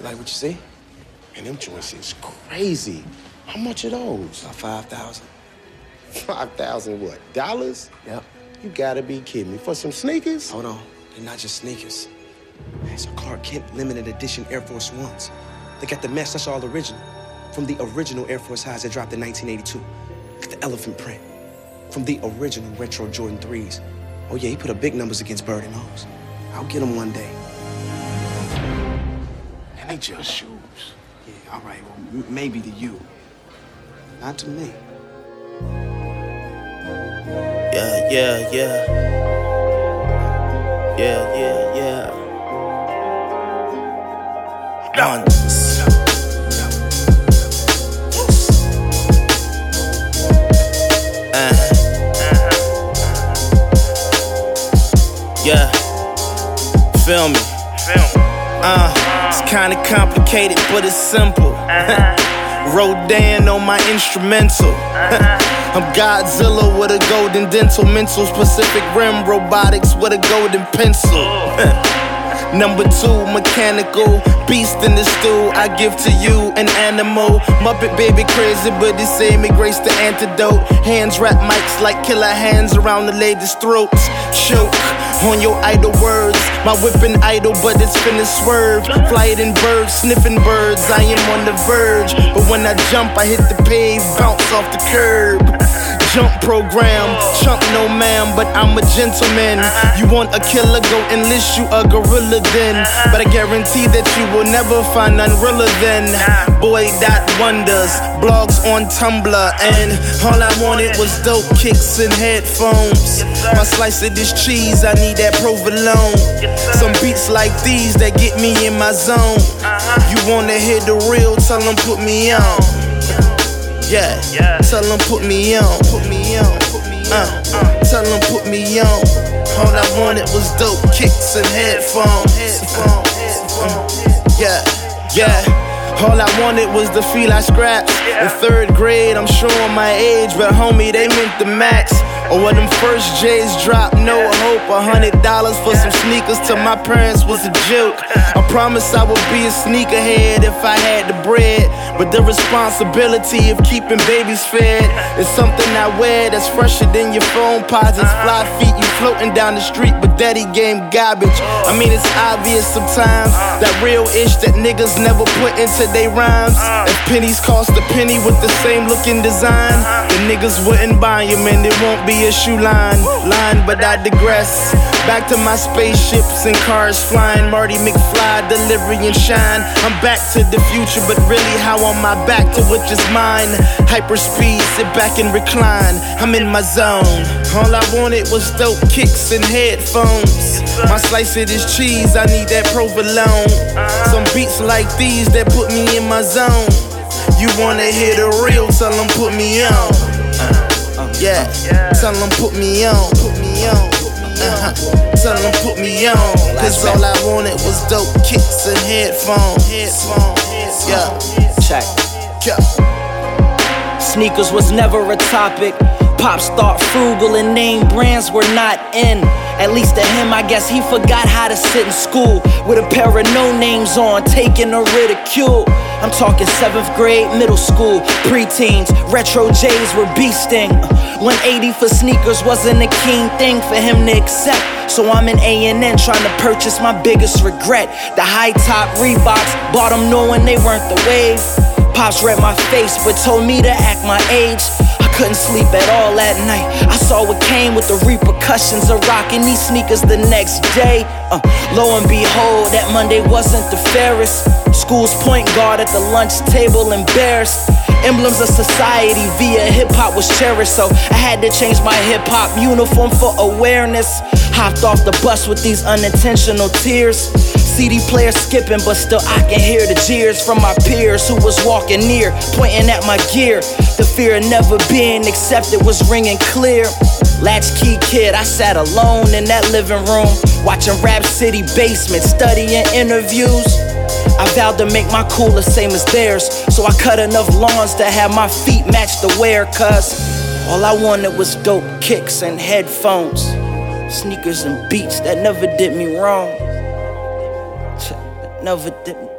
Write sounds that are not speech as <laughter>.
You like what you see? And them joints is crazy. How much are those? About 5,000. <laughs> Five thousand what? Dollars? Yep. You gotta be kidding me. For some sneakers? Hold on. They're not just sneakers. These are Clark Kent limited edition Air Force Ones. They got the mess, that's all original. From the original Air Force Highs that dropped in 1982. Got the elephant print. From the original retro Jordan 3s. Oh yeah, he put up big numbers against Bird and O's. I'll get them one day. And they just shoes. Yeah, all right, well, m- maybe to you. Not to me. Yeah, yeah, yeah. Yeah, yeah, yeah. Guns. Uh. Yeah. Feel me. Uh, it's kinda complicated, but it's simple. <laughs> Rodan on my instrumental. <laughs> I'm Godzilla with a golden dental, mental Pacific Rim robotics with a golden pencil. <laughs> Number two, mechanical beast in the stew. I give to you an animal. Muppet baby crazy, but they say me grace the antidote. Hands wrap mics like killer hands around the lady's throats. Choke on your idle words. My whipping idle, but it's finna swerve. Flying birds, sniffing birds. I am on the verge, but when I jump, I hit the pave, bounce off the curb. Jump program, chump no ma'am, but I'm a gentleman. You want a killer, go enlist you a gorilla then. But I guarantee that you will never find none realer than Boy Dot Wonders, blogs on Tumblr, and all I wanted was dope kicks and headphones. My slice of this cheese, I need that provolone. Some beats like these that get me in my zone. You wanna hear the real? Tell 'em put me on. Yeah, tell them put me on, put me on, put me on. Uh, tell them put me on. All I wanted was dope kicks and headphones. Uh, yeah, yeah. All I wanted was the feel I scrapped. In third grade, I'm showing my age, but homie, they meant the max. Or when them first J's dropped, no hope. A hundred dollars for some sneakers to my parents was a joke. I promise I would be a sneakerhead if I had the bread. But the responsibility of keeping babies fed is something I wear that's fresher than your phone posits. Fly feet, you floating down the street, but daddy game garbage. I mean, it's obvious sometimes that real ish that niggas never put into they rhymes. If pennies cost a penny with the same looking design, the niggas wouldn't buy buy 'em and it won't be a shoe line. Line, but I digress. Back to my spaceships and cars flying. Marty McFly, delivery and shine. I'm back to the future, but really how on my back to which is mine. Hyperspeed, sit back and recline. I'm in my zone. All I wanted was dope kicks and headphones. My slice of this cheese, I need that provolone. Some beats like these that put me in my zone. You wanna hear the real? Tell 'em put me on. Uh, uh, yeah, tell them put me on, put me on. Uh-huh. <laughs> Tell them put me on. Cause all I wanted was dope kicks and headphones. Headphones. Yeah. Check. Yeah. Sneakers was never a topic. Pops thought frugal and name brands were not in. At least to him, I guess he forgot how to sit in school with a pair of no names on, taking a ridicule. I'm talking seventh grade, middle school, preteens. Retro J's were beasting. 180 for sneakers wasn't a keen thing for him to accept. So I'm in A&N trying to purchase my biggest regret. The high top Reeboks, bought them knowing they weren't the wave. Pops read my face, but told me to act my age. Couldn't sleep at all that night. I saw what came with the repercussions of rocking these sneakers the next day. Uh, lo and behold, that Monday wasn't the fairest. School's point guard at the lunch table embarrassed. Emblems of society via hip hop was cherished, so I had to change my hip hop uniform for awareness. Hopped off the bus with these unintentional tears. CD player skipping, but still I can hear the jeers from my peers who was walking near, pointing at my gear. The fear of never being accepted was ringing clear. Latchkey kid, I sat alone in that living room, watching Rap City basement, studying interviews. I vowed to make my cool the same as theirs, so I cut enough lawns to have my feet match the wear. Cause all I wanted was dope kicks and headphones, sneakers and beats that never did me wrong. Never did.